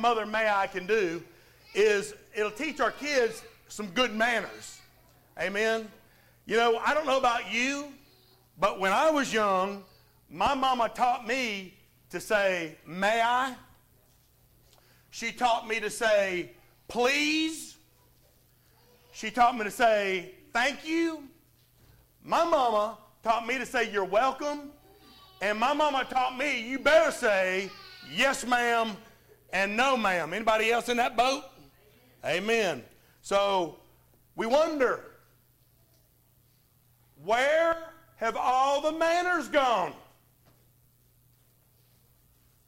Mother May I can do is it'll teach our kids some good manners. Amen. You know, I don't know about you, but when I was young, my mama taught me to say, May I? She taught me to say, Please. She taught me to say, Thank you. My mama taught me to say, You're welcome. And my mama taught me, You better say, Yes, ma'am, and no, ma'am. Anybody else in that boat? Amen. So we wonder, where have all the manners gone?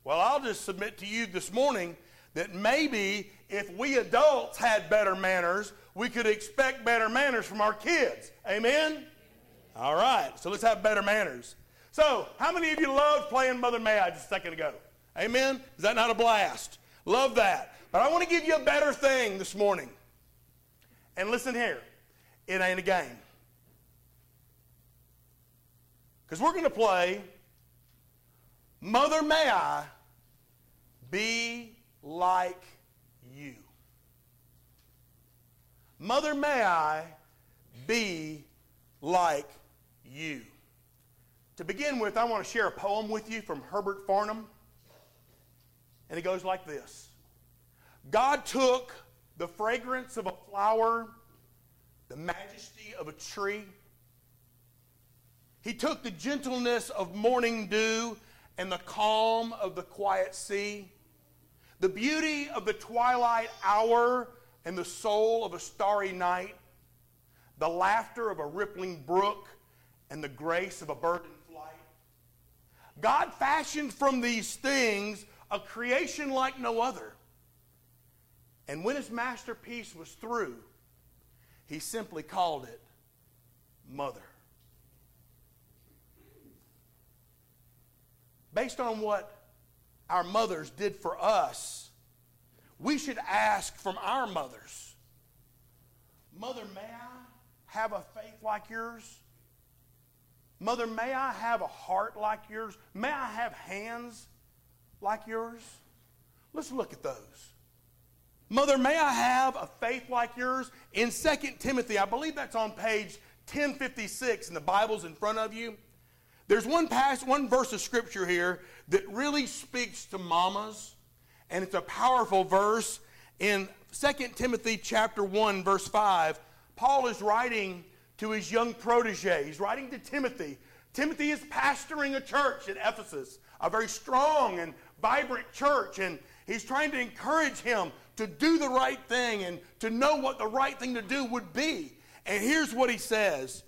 Well, I'll just submit to you this morning that maybe if we adults had better manners, we could expect better manners from our kids. Amen? All right, so let's have better manners. So, how many of you loved playing Mother May I just a second ago? Amen? Is that not a blast? Love that. But I want to give you a better thing this morning. And listen here it ain't a game. Because we're going to play Mother May I Be Like You. Mother May I Be Like You. To begin with, I want to share a poem with you from Herbert Farnham. And it goes like this God took the fragrance of a flower, the majesty of a tree. He took the gentleness of morning dew and the calm of the quiet sea, the beauty of the twilight hour and the soul of a starry night, the laughter of a rippling brook and the grace of a bird in flight. God fashioned from these things a creation like no other. And when his masterpiece was through, he simply called it Mother. Based on what our mothers did for us, we should ask from our mothers Mother, may I have a faith like yours? Mother, may I have a heart like yours? May I have hands like yours? Let's look at those. Mother, may I have a faith like yours? In 2 Timothy, I believe that's on page 1056 in the Bible's in front of you. There's one past one verse of scripture here that really speaks to mamas, and it's a powerful verse in 2 Timothy chapter 1 verse 5. Paul is writing to his young protege. He's writing to Timothy. Timothy is pastoring a church at Ephesus, a very strong and vibrant church, and he's trying to encourage him to do the right thing and to know what the right thing to do would be. And here's what he says.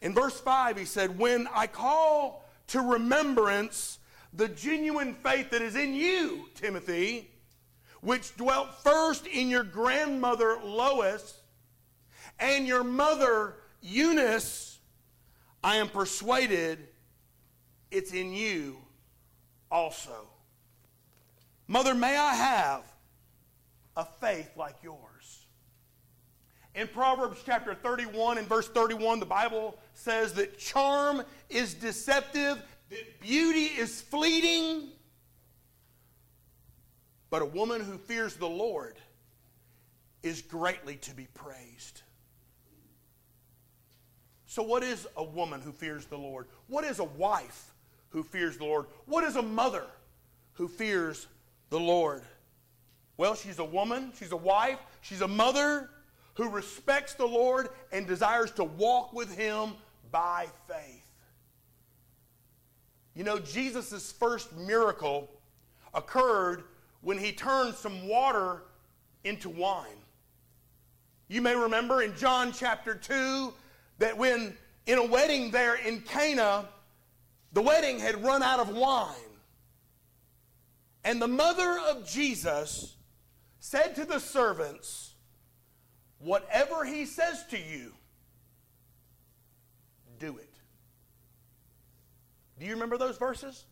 In verse 5, he said, When I call to remembrance the genuine faith that is in you, Timothy, which dwelt first in your grandmother Lois and your mother Eunice, I am persuaded it's in you also. Mother, may I have a faith like yours? In Proverbs chapter 31 and verse 31, the Bible says that charm is deceptive, that beauty is fleeting, but a woman who fears the Lord is greatly to be praised. So, what is a woman who fears the Lord? What is a wife who fears the Lord? What is a mother who fears the Lord? Well, she's a woman, she's a wife, she's a mother who respects the Lord and desires to walk with Him by faith. You know, Jesus' first miracle occurred when He turned some water into wine. You may remember in John chapter 2 that when in a wedding there in Cana, the wedding had run out of wine. And the mother of Jesus said to the servants, Whatever he says to you, do it. Do you remember those verses?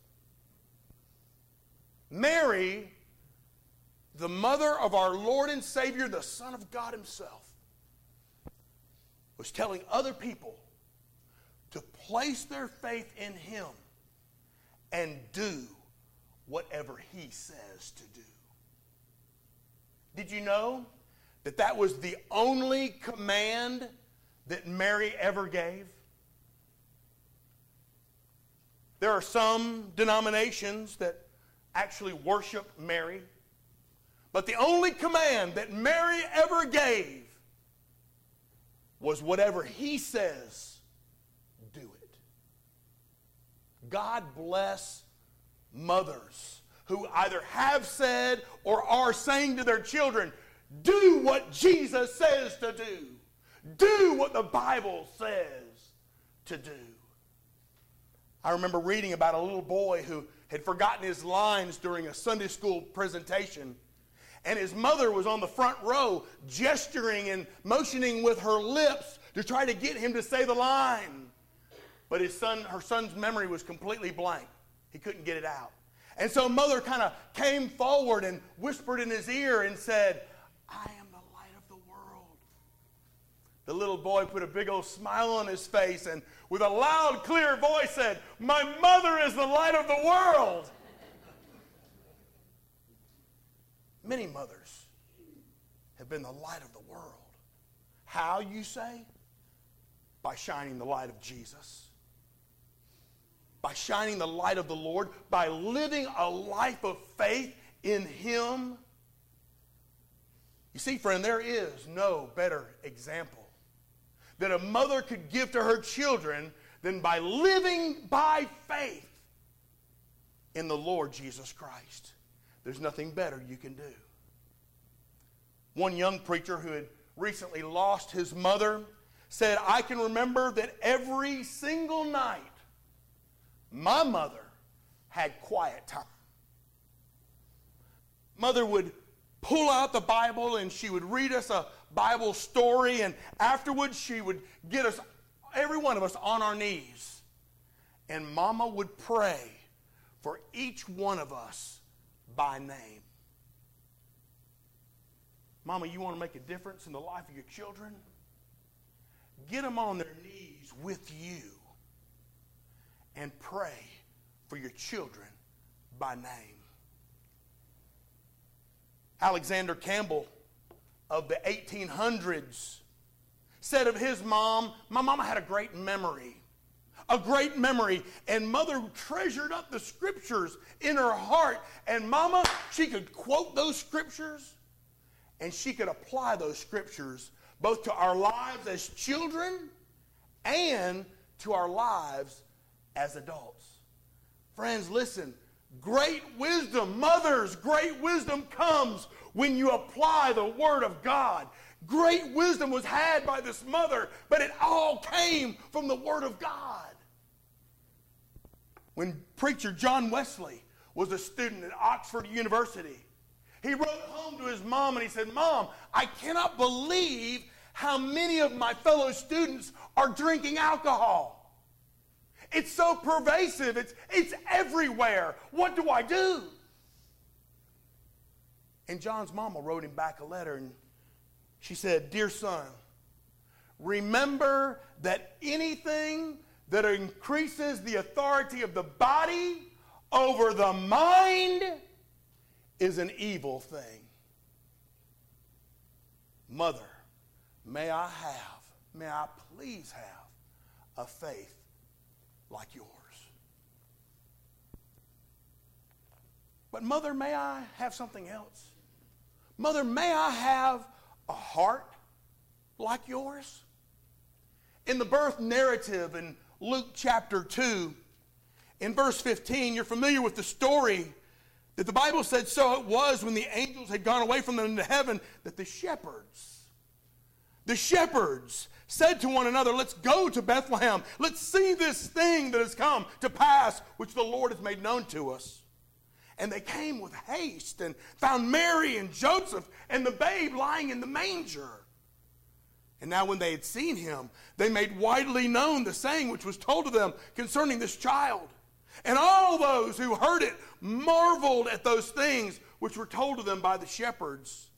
Mary, the mother of our Lord and Savior, the Son of God Himself, was telling other people to place their faith in Him and do whatever He says to do. Did you know that that was the only command that Mary ever gave? There are some denominations that actually worship Mary, but the only command that Mary ever gave was whatever he says, do it. God bless mothers who either have said or are saying to their children, do what Jesus says to do. Do what the Bible says to do. I remember reading about a little boy who had forgotten his lines during a Sunday school presentation. And his mother was on the front row gesturing and motioning with her lips to try to get him to say the line. But his son, her son's memory was completely blank. He couldn't get it out. And so mother kind of came forward and whispered in his ear and said, I am the light of the world. The little boy put a big old smile on his face and with a loud, clear voice said, My mother is the light of the world. Many mothers have been the light of the world. How, you say? By shining the light of Jesus. By shining the light of the Lord, by living a life of faith in Him. You see, friend, there is no better example that a mother could give to her children than by living by faith in the Lord Jesus Christ. There's nothing better you can do. One young preacher who had recently lost his mother said, I can remember that every single night my mother had quiet time. Mother would pull out the Bible and she would read us a Bible story, and afterwards she would get us, every one of us, on our knees. And Mama would pray for each one of us by name. Mama, you want to make a difference in the life of your children? Get them on their knees with you and pray for your children by name. Alexander Campbell of the 1800s said of his mom, My mama had a great memory. A great memory. And mother treasured up the scriptures in her heart. And mama, she could quote those scriptures and she could apply those scriptures both to our lives as children and to our lives as adults. Friends, listen. Great wisdom, mothers, great wisdom comes when you apply the Word of God. Great wisdom was had by this mother, but it all came from the Word of God. When preacher John Wesley was a student at Oxford University, he wrote home to his mom and he said, Mom, I cannot believe how many of my fellow students are drinking alcohol. It's so pervasive, it's, it's everywhere. What do I do? And John's mama wrote him back a letter and she said, Dear son, remember that anything that increases the authority of the body over the mind is an evil thing. Mother, may I have, may I please have a faith like yours. But, mother, may I have something else? Mother, may I have a heart like yours? In the birth narrative in Luke chapter 2, in verse 15, you're familiar with the story that the Bible said so it was when the angels had gone away from them into heaven that the shepherds, the shepherds said to one another, Let's go to Bethlehem. Let's see this thing that has come to pass, which the Lord has made known to us. And they came with haste and found Mary and Joseph and the babe lying in the manger. And now, when they had seen him, they made widely known the saying which was told to them concerning this child. And all those who heard it marveled at those things which were told to them by the shepherds.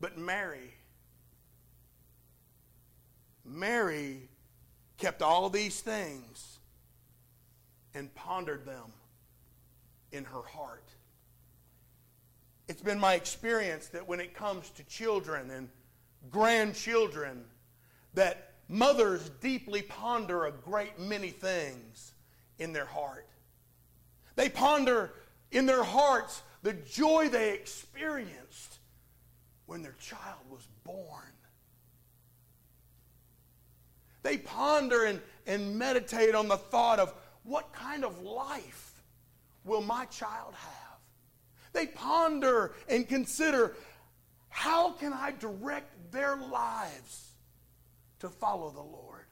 But Mary, Mary kept all these things and pondered them in her heart. it's been my experience that when it comes to children and grandchildren, that mothers deeply ponder a great many things in their heart. They ponder in their hearts the joy they experienced when their child was born. They ponder and, and meditate on the thought of what kind of life will my child have? They ponder and consider how can I direct their lives to follow the Lord?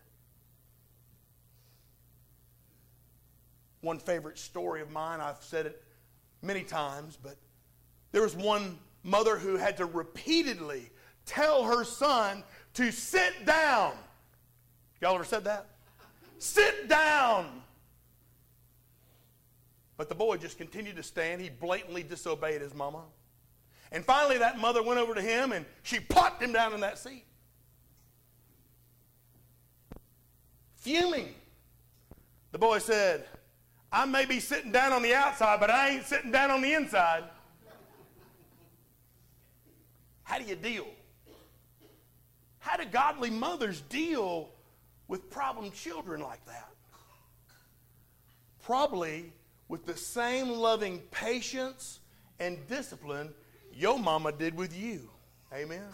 One favorite story of mine, I've said it many times, but there was one mother who had to repeatedly tell her son to sit down. Y'all ever said that? Sit down. But the boy just continued to stand. He blatantly disobeyed his mama. And finally, that mother went over to him and she plopped him down in that seat. Fuming. The boy said, I may be sitting down on the outside, but I ain't sitting down on the inside. How do you deal? How do godly mothers deal with problem children like that? Probably with the same loving patience and discipline your mama did with you. Amen.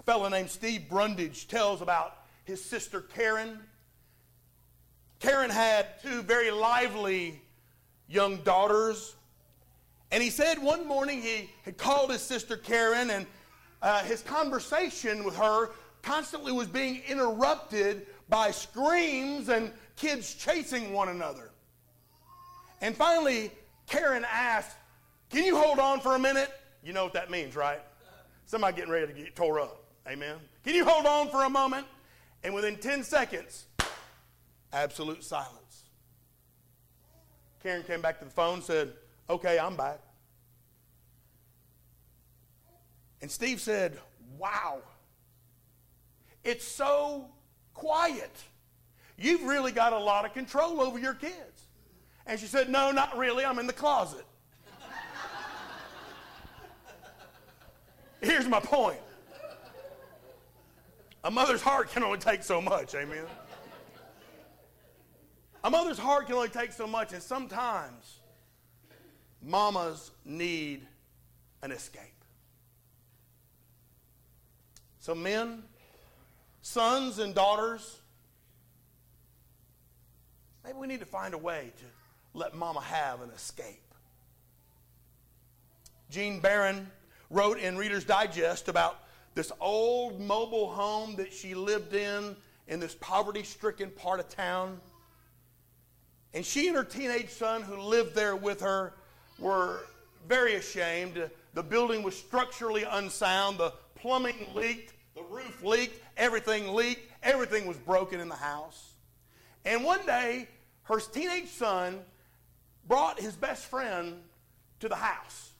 A fellow named Steve Brundage tells about his sister Karen. Karen had two very lively young daughters. And he said one morning he had called his sister Karen, and uh, his conversation with her constantly was being interrupted by screams and kids chasing one another. And finally, Karen asked, Can you hold on for a minute? You know what that means, right? Somebody getting ready to get tore up. Amen. Can you hold on for a moment? And within 10 seconds, absolute silence. Karen came back to the phone said, Okay, I'm back. And Steve said, Wow. It's so quiet. You've really got a lot of control over your kids. And she said, No, not really. I'm in the closet. Here's my point a mother's heart can only take so much, amen? A mother's heart can only take so much, and sometimes mamas need an escape. So, men, sons, and daughters, Maybe we need to find a way to let mama have an escape. Jean Barron wrote in Reader's Digest about this old mobile home that she lived in in this poverty stricken part of town. And she and her teenage son, who lived there with her, were very ashamed. The building was structurally unsound, the plumbing leaked, the roof leaked, everything leaked, everything was broken in the house. And one day, her teenage son brought his best friend to the house.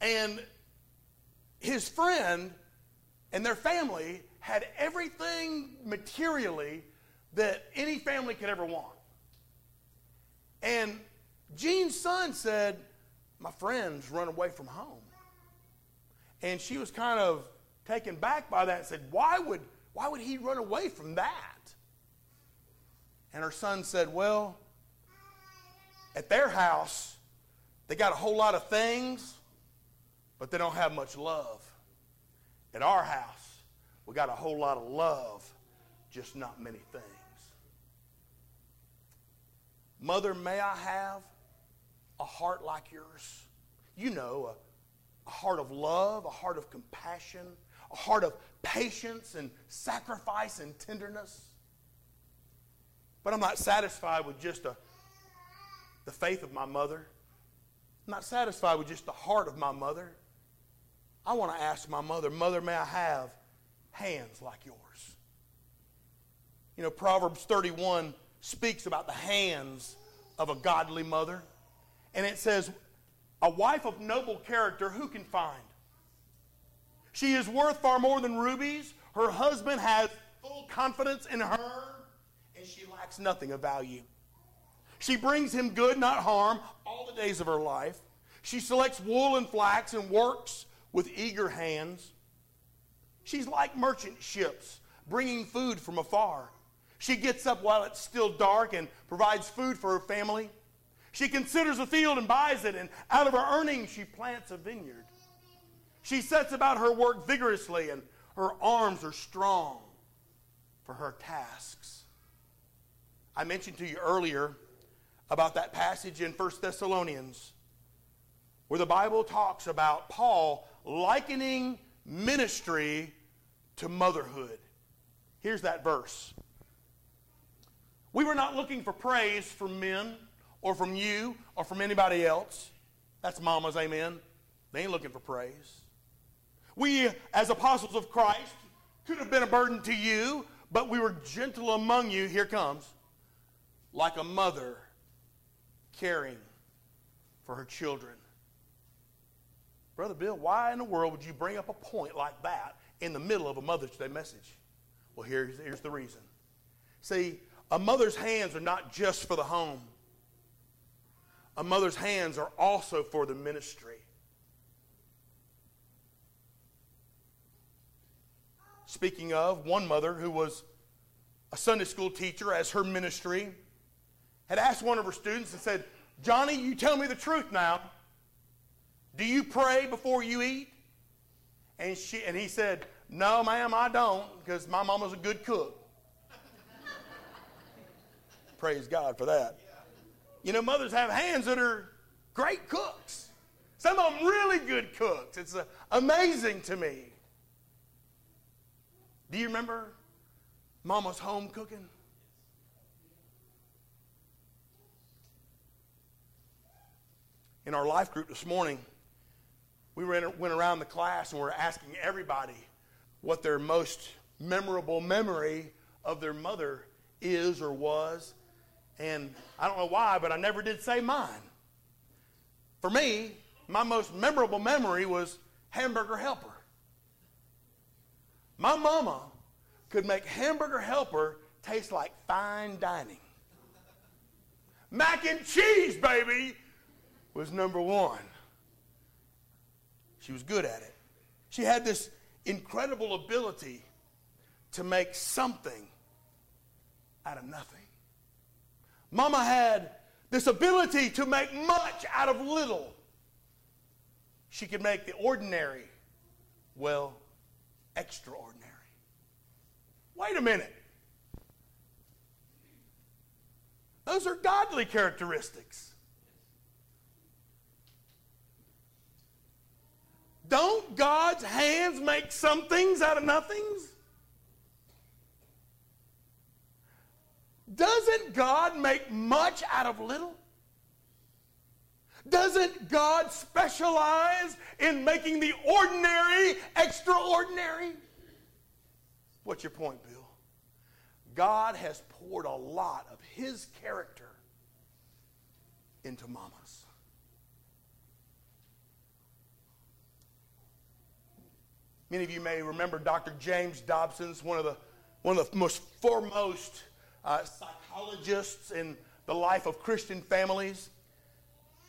And his friend and their family had everything materially that any family could ever want. And Jean's son said, My friend's run away from home. And she was kind of taken back by that and said, Why would, why would he run away from that? And her son said, Well, at their house, they got a whole lot of things, but they don't have much love. At our house, we got a whole lot of love, just not many things. Mother, may I have a heart like yours? You know, a, a heart of love, a heart of compassion, heart of patience and sacrifice and tenderness. But I'm not satisfied with just a, the faith of my mother. I'm not satisfied with just the heart of my mother. I want to ask my mother, Mother, may I have hands like yours? You know, Proverbs 31 speaks about the hands of a godly mother. And it says, A wife of noble character, who can find? She is worth far more than rubies. Her husband has full confidence in her and she lacks nothing of value. She brings him good, not harm, all the days of her life. She selects wool and flax and works with eager hands. She's like merchant ships, bringing food from afar. She gets up while it's still dark and provides food for her family. She considers a field and buys it, and out of her earnings, she plants a vineyard. She sets about her work vigorously, and her arms are strong for her tasks. I mentioned to you earlier about that passage in 1 Thessalonians where the Bible talks about Paul likening ministry to motherhood. Here's that verse. We were not looking for praise from men or from you or from anybody else. That's mama's amen. They ain't looking for praise. We, as apostles of Christ, could have been a burden to you, but we were gentle among you. Here comes. Like a mother caring for her children. Brother Bill, why in the world would you bring up a point like that in the middle of a Mother's Day message? Well, here's, here's the reason. See, a mother's hands are not just for the home, a mother's hands are also for the ministry. Speaking of, one mother who was a Sunday school teacher as her ministry had asked one of her students and said, Johnny, you tell me the truth now. Do you pray before you eat? And, she, and he said, No, ma'am, I don't, because my mama's a good cook. Praise God for that. You know, mothers have hands that are great cooks. Some of them really good cooks. It's uh, amazing to me. Do you remember Mama's home cooking? In our life group this morning, we went around the class and we're asking everybody what their most memorable memory of their mother is or was. And I don't know why, but I never did say mine. For me, my most memorable memory was hamburger helper. My mama could make hamburger helper taste like fine dining. Mac and cheese, baby, was number one. She was good at it. She had this incredible ability to make something out of nothing. Mama had this ability to make much out of little. She could make the ordinary, well, extraordinary. Wait a minute. Those are godly characteristics. Don't God's hands make some things out of nothings? Doesn't God make much out of little? Doesn't God specialize in making the ordinary extraordinary? What's your point, Bill? God has poured a lot of His character into mamas. Many of you may remember Dr. James Dobson's one of the one of the most foremost uh, psychologists in the life of Christian families.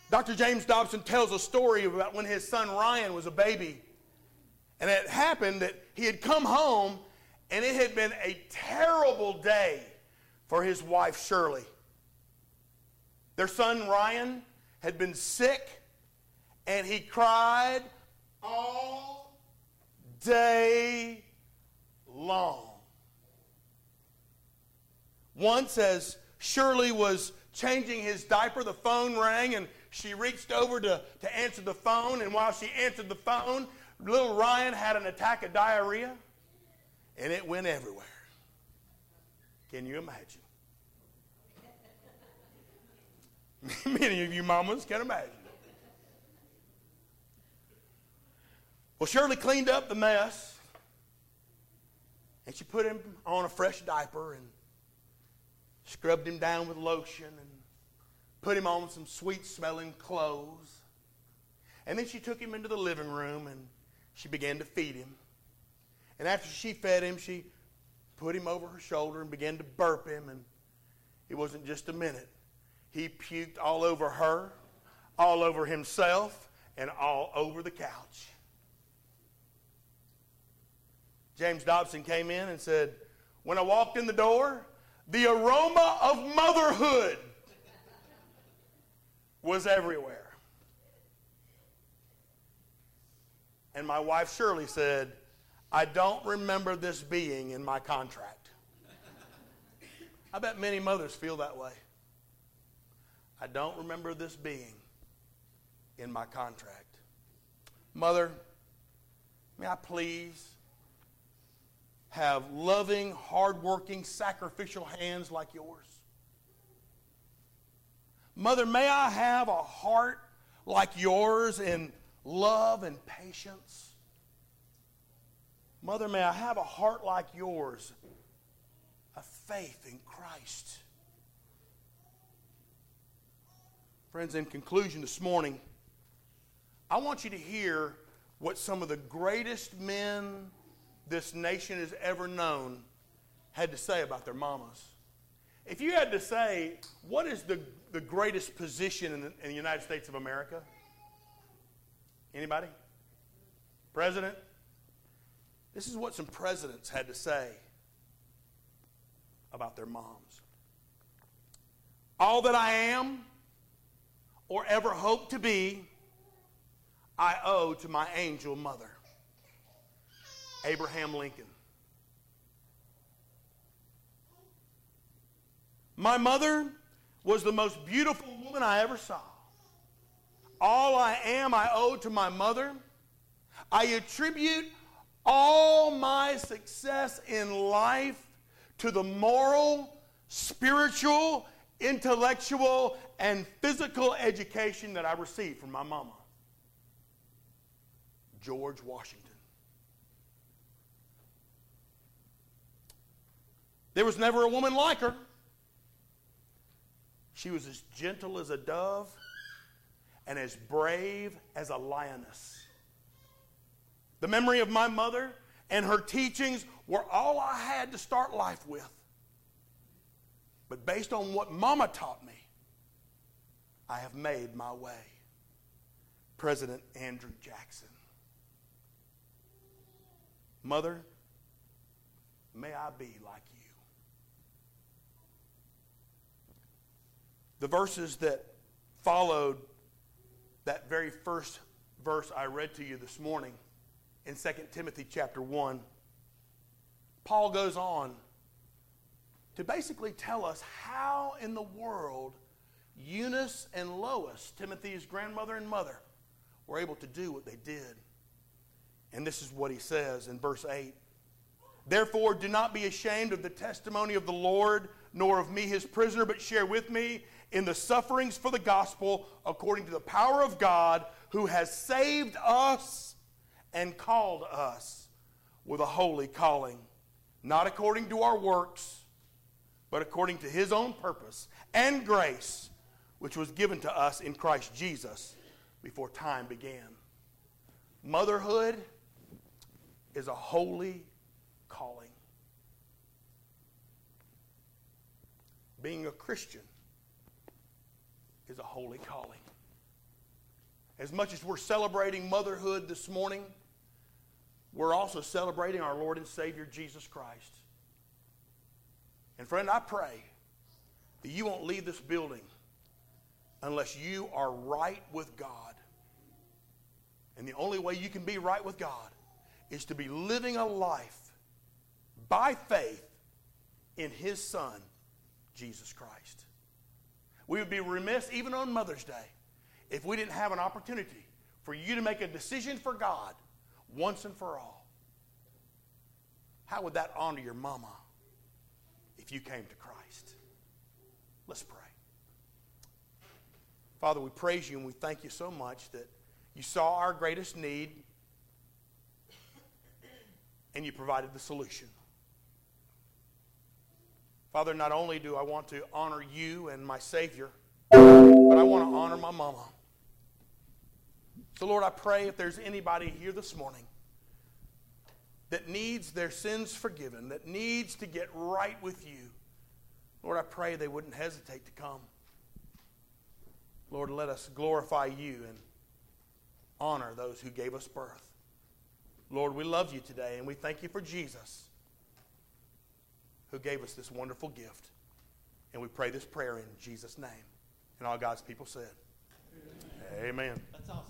Dr. James Dobson tells a story about when his son Ryan was a baby. And it happened that he had come home and it had been a terrible day for his wife Shirley. Their son Ryan had been sick and he cried all day long. Once, as Shirley was changing his diaper, the phone rang and she reached over to, to answer the phone. And while she answered the phone, little Ryan had an attack of diarrhea and it went everywhere. Can you imagine? Many of you mamas can imagine. Well, Shirley cleaned up the mess and she put him on a fresh diaper and scrubbed him down with lotion and put him on some sweet smelling clothes. And then she took him into the living room and she began to feed him. And after she fed him, she put him over her shoulder and began to burp him. And it wasn't just a minute. he puked all over her, all over himself, and all over the couch. James Dobson came in and said, When I walked in the door, the aroma of motherhood was everywhere. And my wife Shirley said, I don't remember this being in my contract. I bet many mothers feel that way. I don't remember this being in my contract. Mother, may I please have loving, hardworking, sacrificial hands like yours? Mother, may I have a heart like yours in love and patience? Mother, may I have a heart like yours, a faith in Christ. Friends, in conclusion this morning, I want you to hear what some of the greatest men this nation has ever known had to say about their mamas. If you had to say, what is the, the greatest position in the, in the United States of America? Anybody? President? This is what some presidents had to say about their moms. All that I am or ever hope to be, I owe to my angel mother, Abraham Lincoln. My mother was the most beautiful woman I ever saw. All I am, I owe to my mother. I attribute all my success in life to the moral, spiritual, intellectual, and physical education that I received from my mama. George Washington. There was never a woman like her. She was as gentle as a dove and as brave as a lioness. The memory of my mother and her teachings were all I had to start life with. But based on what Mama taught me, I have made my way. President Andrew Jackson. Mother, may I be like you. The verses that followed that very first verse I read to you this morning in 2 Timothy chapter 1, Paul goes on to basically tell us how in the world Eunice and Lois, Timothy's grandmother and mother, were able to do what they did. And this is what he says in verse 8 Therefore, do not be ashamed of the testimony of the Lord, nor of me, his prisoner, but share with me in the sufferings for the gospel according to the power of God who has saved us and called us with a holy calling, not according to our works, but according to his own purpose and grace, which was given to us in Christ Jesus before time began. Motherhood is a holy calling. Being a Christian is a holy calling. As much as we're celebrating motherhood this morning, we're also celebrating our Lord and Savior Jesus Christ. And friend, I pray that you won't leave this building unless you are right with God. And the only way you can be right with God is to be living a life by faith in His Son, Jesus Christ. We would be remiss, even on Mother's Day, if we didn't have an opportunity for you to make a decision for God once and for all. How would that honor your mama if you came to Christ? Let's pray. Father, we praise you and we thank you so much that you saw our greatest need and you provided the solution. Father, not only do I want to honor you and my Savior, but I want to honor my mama. So, Lord, I pray if there's anybody here this morning that needs their sins forgiven, that needs to get right with you, Lord, I pray they wouldn't hesitate to come. Lord, let us glorify you and honor those who gave us birth. Lord, we love you today and we thank you for Jesus who gave us this wonderful gift. And we pray this prayer in Jesus' name. And all God's people said, Amen. Amen. That's awesome.